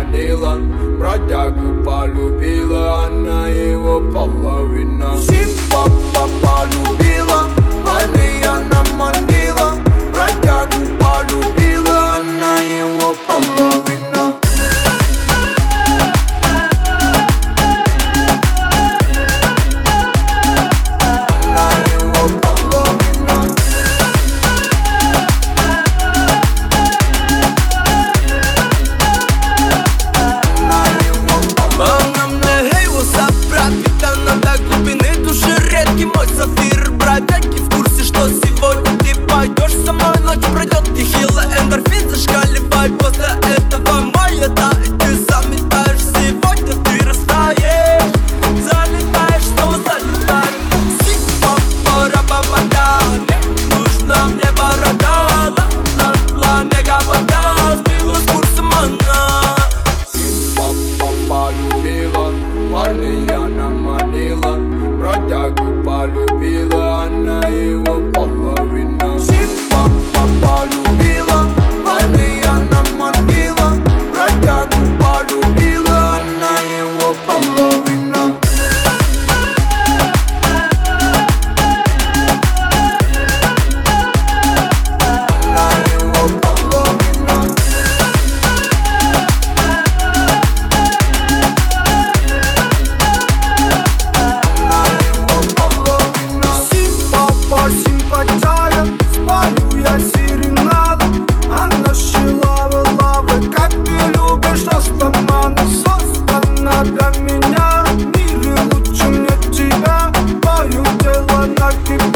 манила Бродягу полюбила она его половина. Симпа полюбила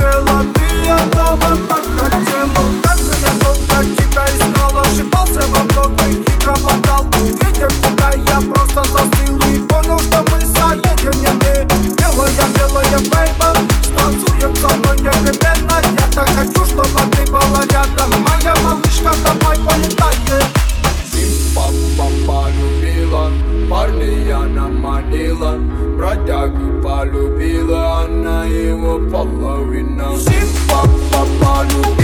накипело, ты так хотела Как же я тебя искала, ошибался во многих и куда я просто застыл и понял, что мы соединены Белая, белая, бейба, станцуем со мной непременно Я так хочу, чтобы ты была рядом малышка домой полетает Папа полюбила, парня она манила Бродягу полюбила, она его половина Папа полюбила, парня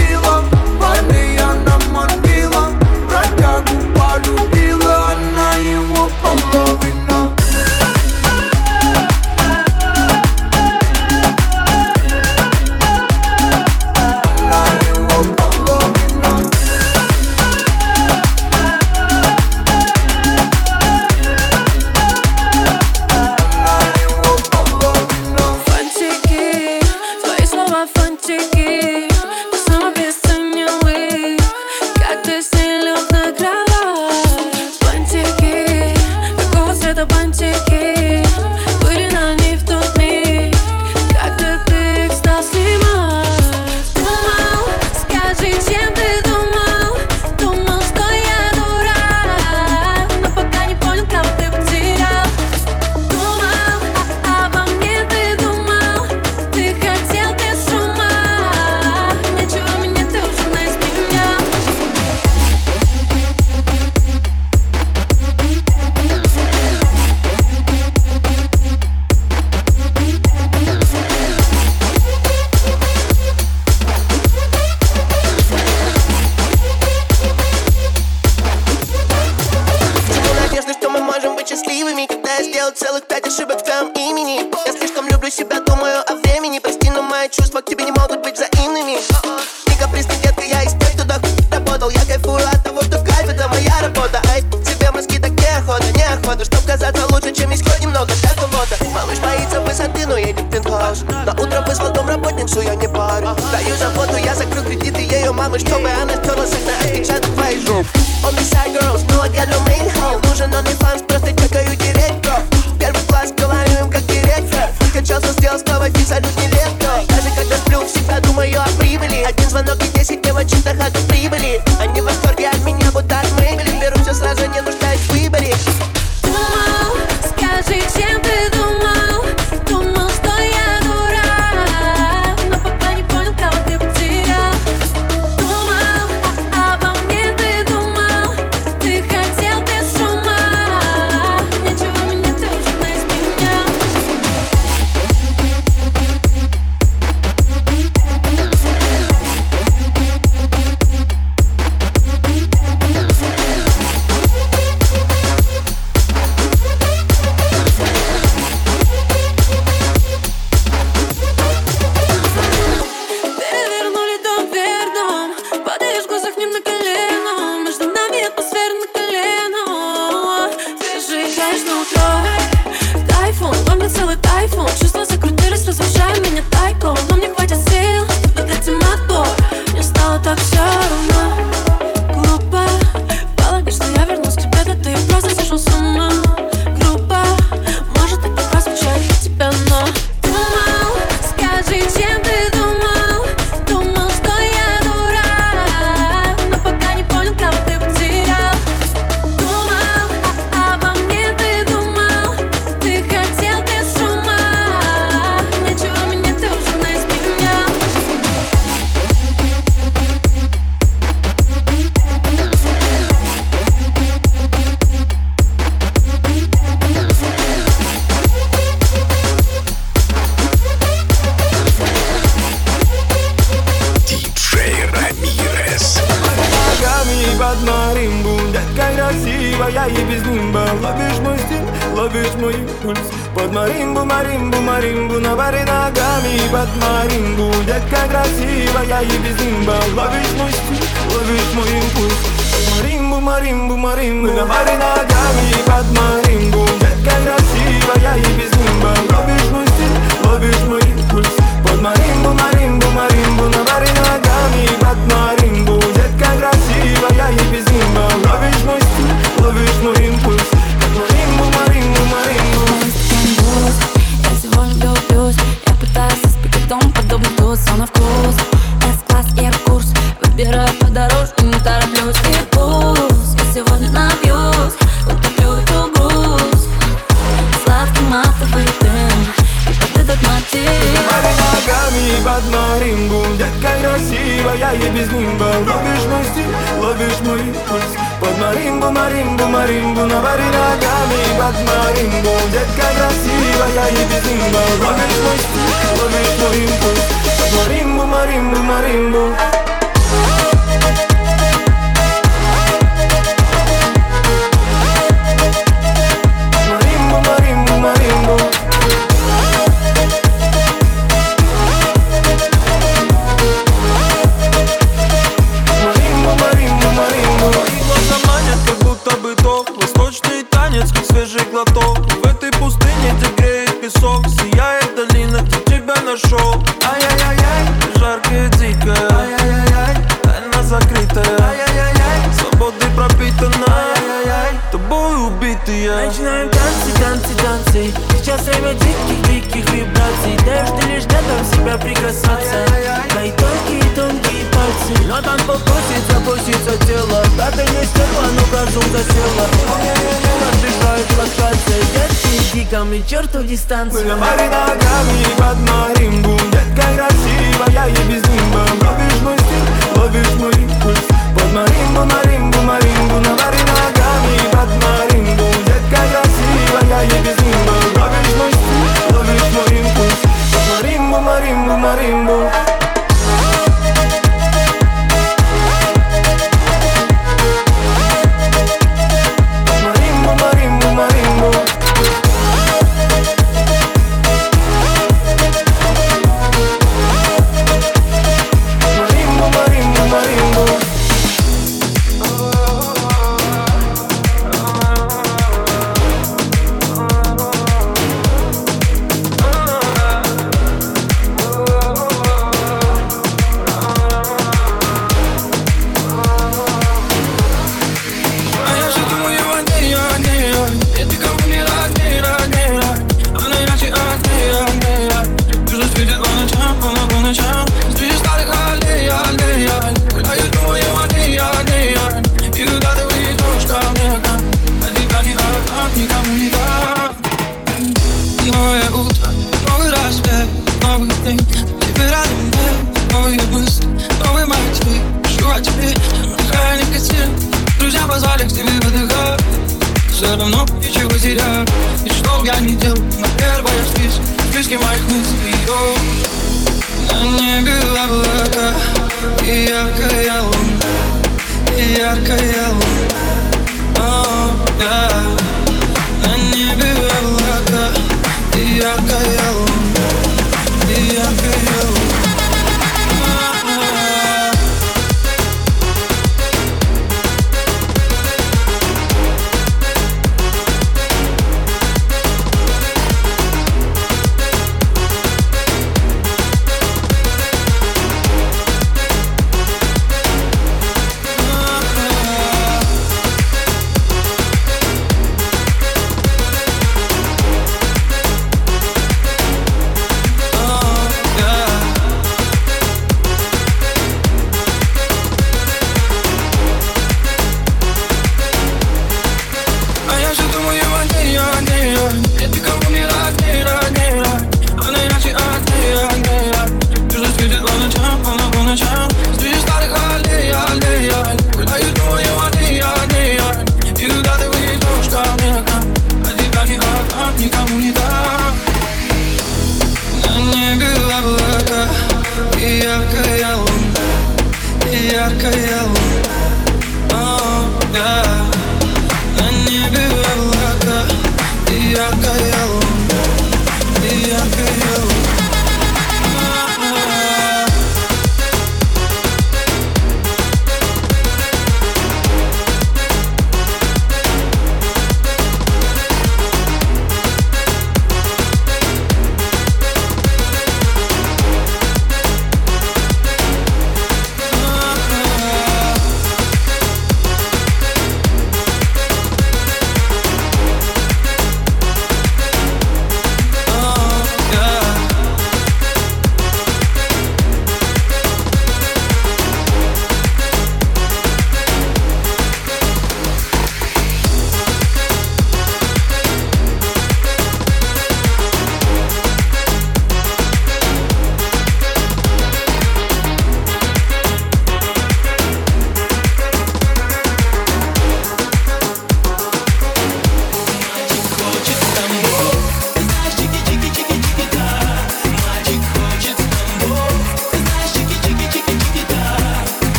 счастливыми Когда я сделал целых пять ошибок в твоем имени. Я слишком люблю себя, думаю о времени. Прости, но мои чувства к тебе не могут быть взаимными. Ты капризный детка, я из тех, кто до работал. Я кайфую от того, что кайф это моя работа. Эй, тебе мозги так неохота, неохота Чтоб казаться лучше, чем есть хоть немного для кого-то. Малыш боится высоты, но едет в пентхаус. На утро вызвал домработницу, я не парю. Даю заботу, я закрыл кредиты ее мамы Чтобы она стерла секс на отпечаток твоих жопы On the side girls, no I got no main абсолютно нелепто Даже когда сплю, всегда думаю о прибыли. Один звонок и десять девочек на прибыли. Они в мне черту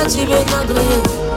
как же я тебе надоел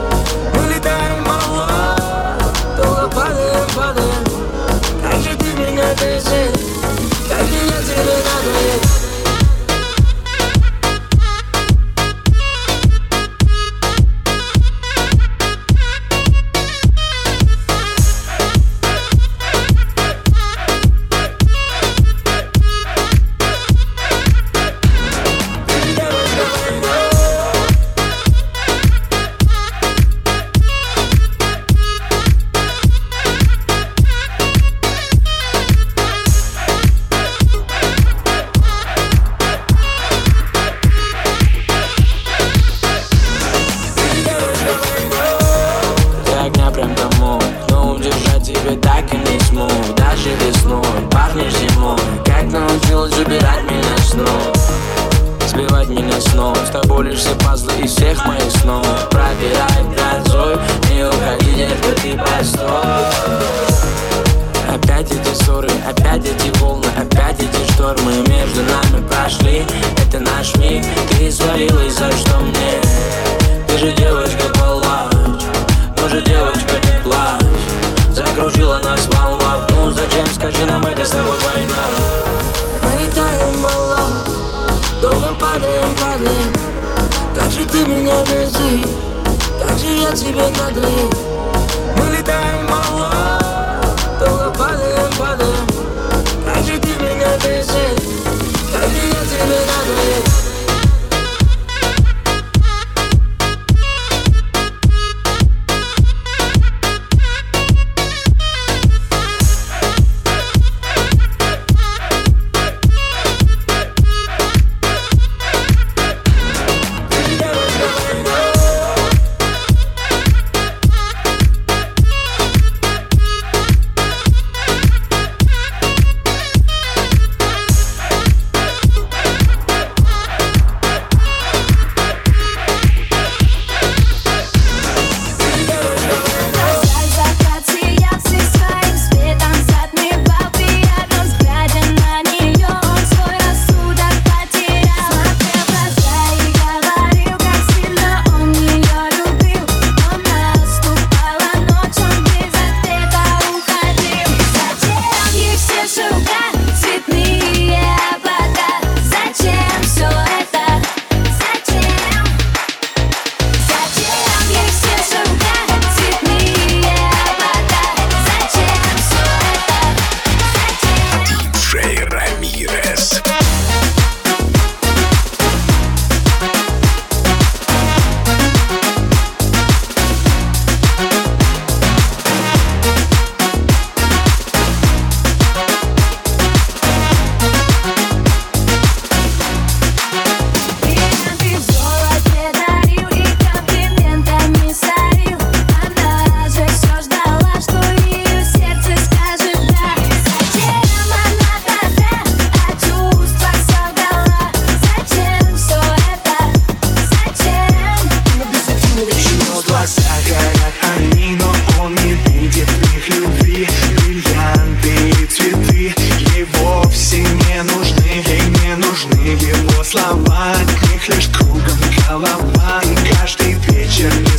Revolution.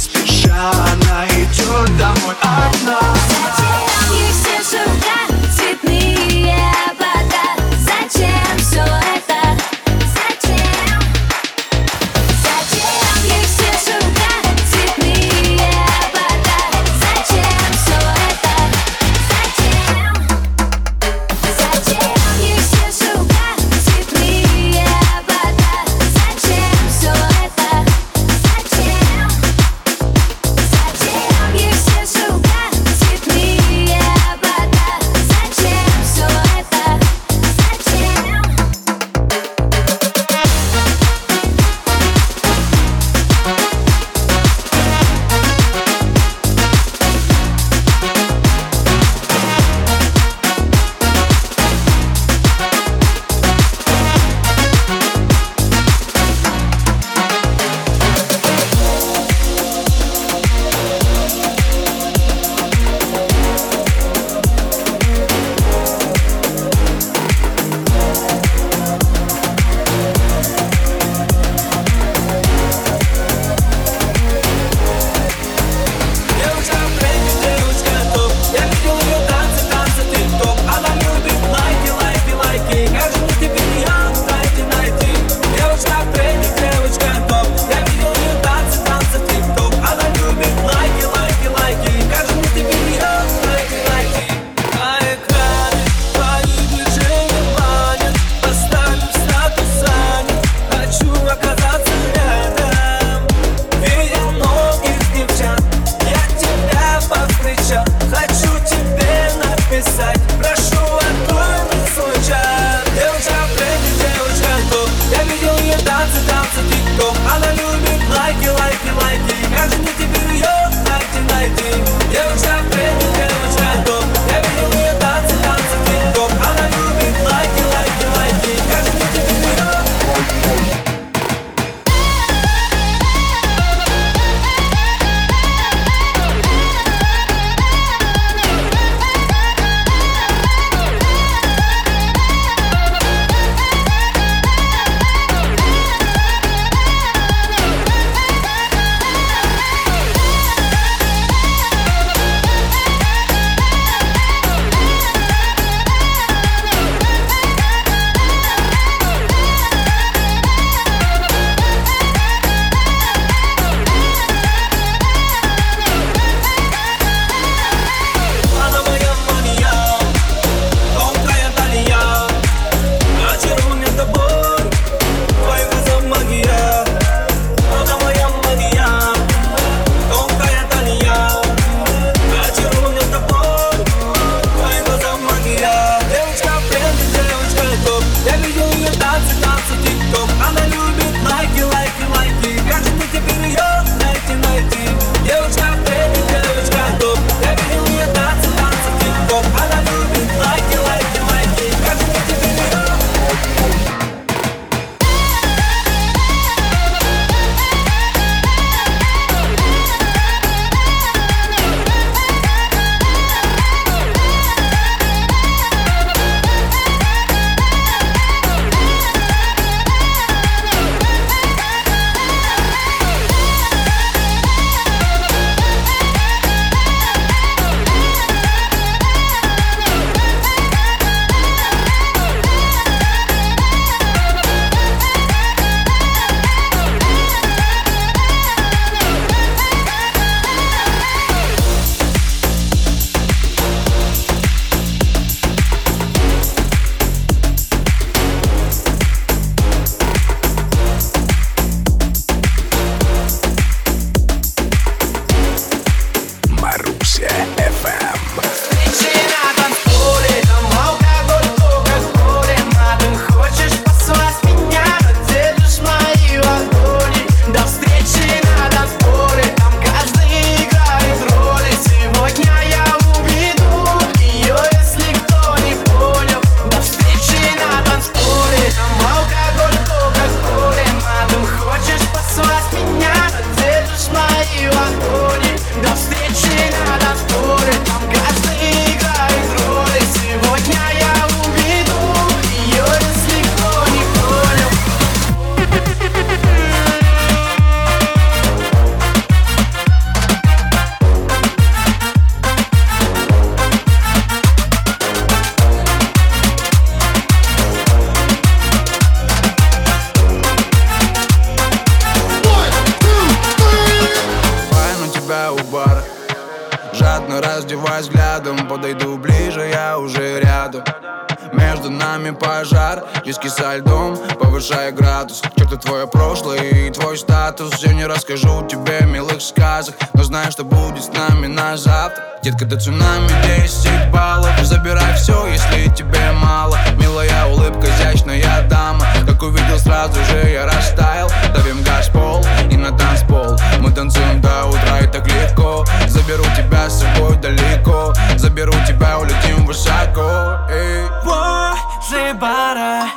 Знаю, что будет с нами на завтра Детка, до цунами 10 баллов. Забирай все, если тебе мало. Милая улыбка, изящная дама. Как увидел, сразу же я растаял. Давим газ пол и на танцпол. Мы танцуем до утра и так легко. Заберу тебя с собой далеко. Заберу тебя, улетим высоко. Эй. Боже, бара,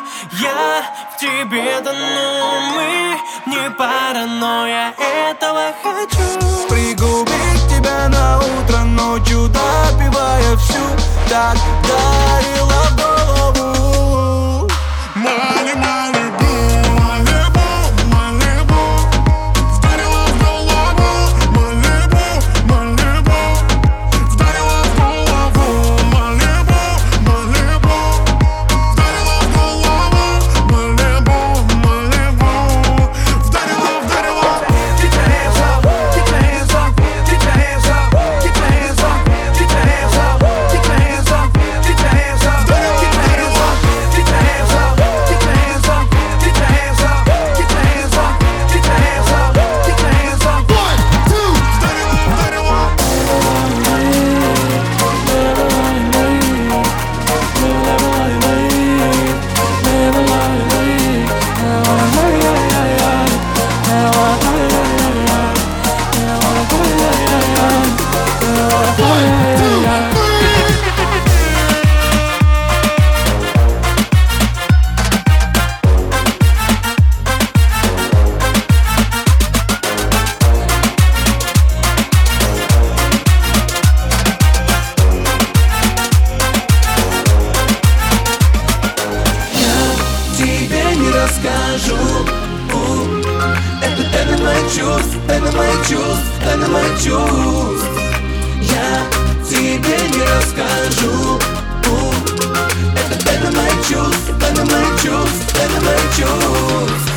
я в тебе тону Мы не пара, но я этого хочу. Пригубить тебя на утро ночью Допивая всю, так дарила голову. Мали, расскажу. У, Это тайна моих чувств, тайна моих чувств, тайна моих чувств. Я тебе не расскажу. У, Это тайна моих чувств, тайна моих чувств, тайна моих чувств.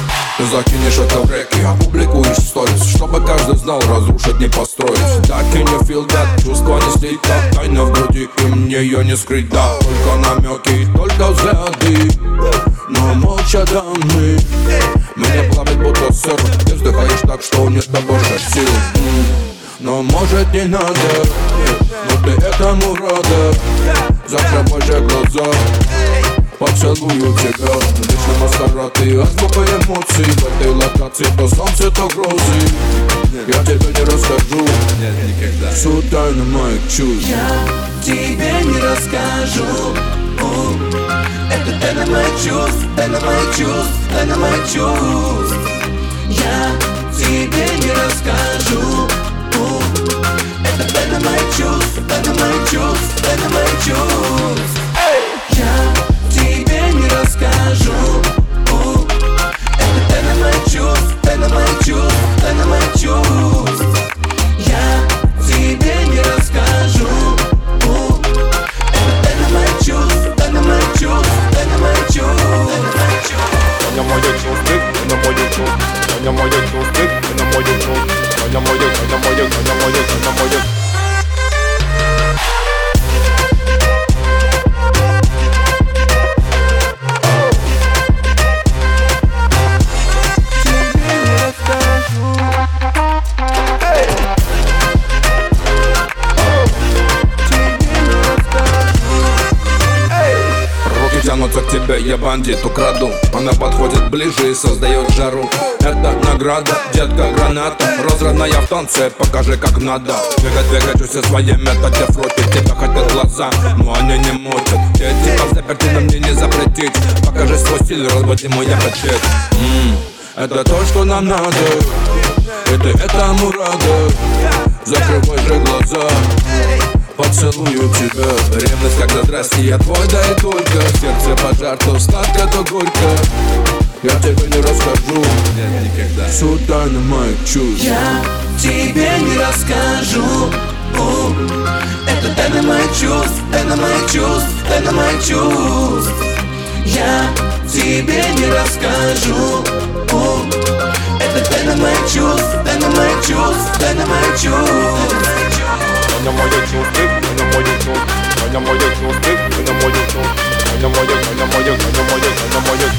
Закинешь это в реки, опубликуешь сторис Чтобы каждый знал, разрушить не построить. Так и не feel that, чувства не слить так Тайна в груди, и мне ее не скрыть, да Только намеки, только взгляды Но молча даны Меня плавит будто сыр Ты вздыхаешь так, что нет больше сил. Но может не надо. Но ты этому рада. Закрывай же глаза. Поцелую тебя. Вечно Маскарад азбука эмоций. В этой локации то солнце, то грозы. Я тебе не расскажу. Всю тайну моих чувств Я тебе не расскажу Это тайна моих чувств, тайна моих чувств, тайна моих чувств Я тебе не расскажу Это тайна моих чувств, тайна моих чувств, тайна моих чувств Я тебе не расскажу Это тайна моих чувств, тайна моих чувств, тайна моих чувств Я тайна моих чувств, тайна моих чувств Таня моє чувстви, Таня моє чувств, Таня моє чувстви, Таня моє чувств, Таня моє, Таня моє, Таня моє, Таня моє. Руки тянутся к тебе, я бандит, украду Она подходит ближе и создает жару. Это награда, детка, граната. Разрывная в танце, покажи как надо. Двигать, двигать, все свои методы Фрутит тебя хотят глаза, но они не мутят. Эти заперти на мне не запретить. Покажи свой стиль, разбуди мой аппетит Это то, что нам надо. И ты этому рада. Закрывай же глаза Поцелую тебя. Ревность, когда здрасте, я твой, да и только. Сердце пожар, то сладко, то горько. Я тебе не расскажу. Всю тайну моих чувств Я тебе не расскажу. У, Это тайна моих чувств, тайна моих чувств, тайна моих чувств Я тебе не расскажу. У, Это тайна моих чувств, тайна моих чувств, тайна моих чувств Моя моя чувствы, моя моя чувств, моя моя чувствы, моя моя чувств, моя моя, моя моя, моя моя, моя моя.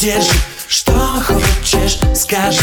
Держи Что хочешь, скажи,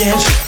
yeah.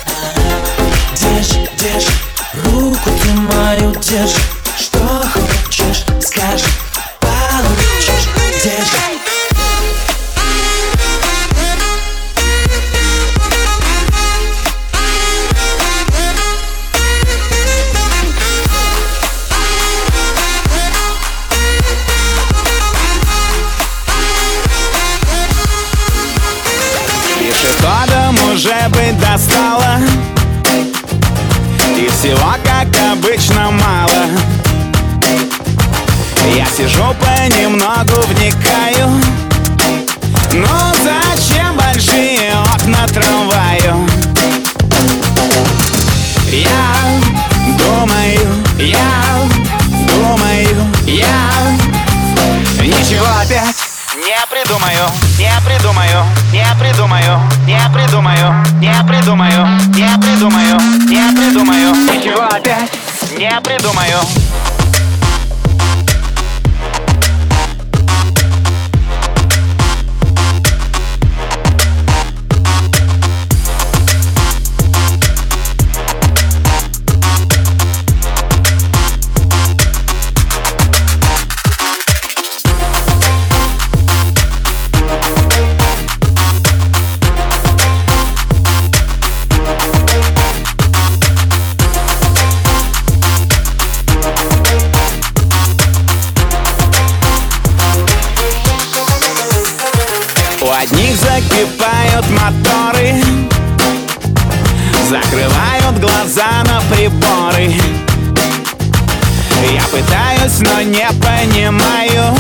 понимаю.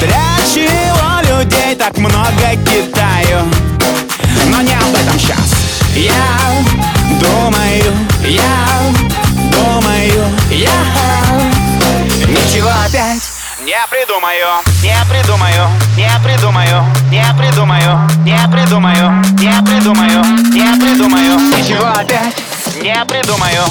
Для чего людей так много Китаю. Но не об этом сейчас Я думаю, я думаю, я Ничего опять не придумаю, не придумаю, не придумаю, не придумаю, не придумаю, не придумаю, не придумаю, ничего опять не придумаю.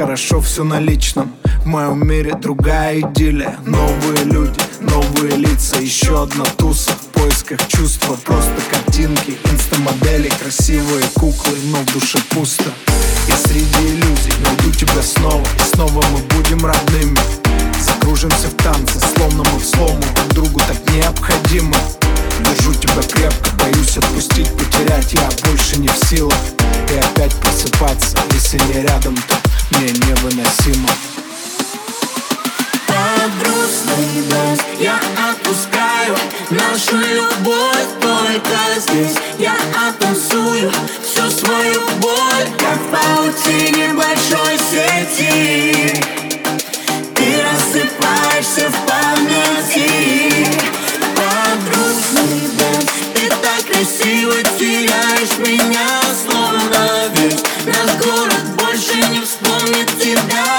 хорошо все на личном. В моем мире другая идиллия. Новые люди, новые лица Еще одна туса. В поисках чувства Просто картинки, инстамодели Красивые куклы, но в душе пусто. И среди иллюзий найду тебя снова. И снова мы будем родными. Закружимся в танце, словно мы в слому. Друг другу так необходимы Держу тебя крепко, боюсь отпустить, потерять. Я больше не в силах. И опять просыпаться, если не рядом, то мне невыносимо. Под грустный дождь я отпускаю Нашу любовь только здесь Я оттанцую всю свою боль Как в паутине большой сети. Ты рассыпаешься в памяти. Под грустный дождь Ты так красиво теряешь меня Словно весь наш город you tonight.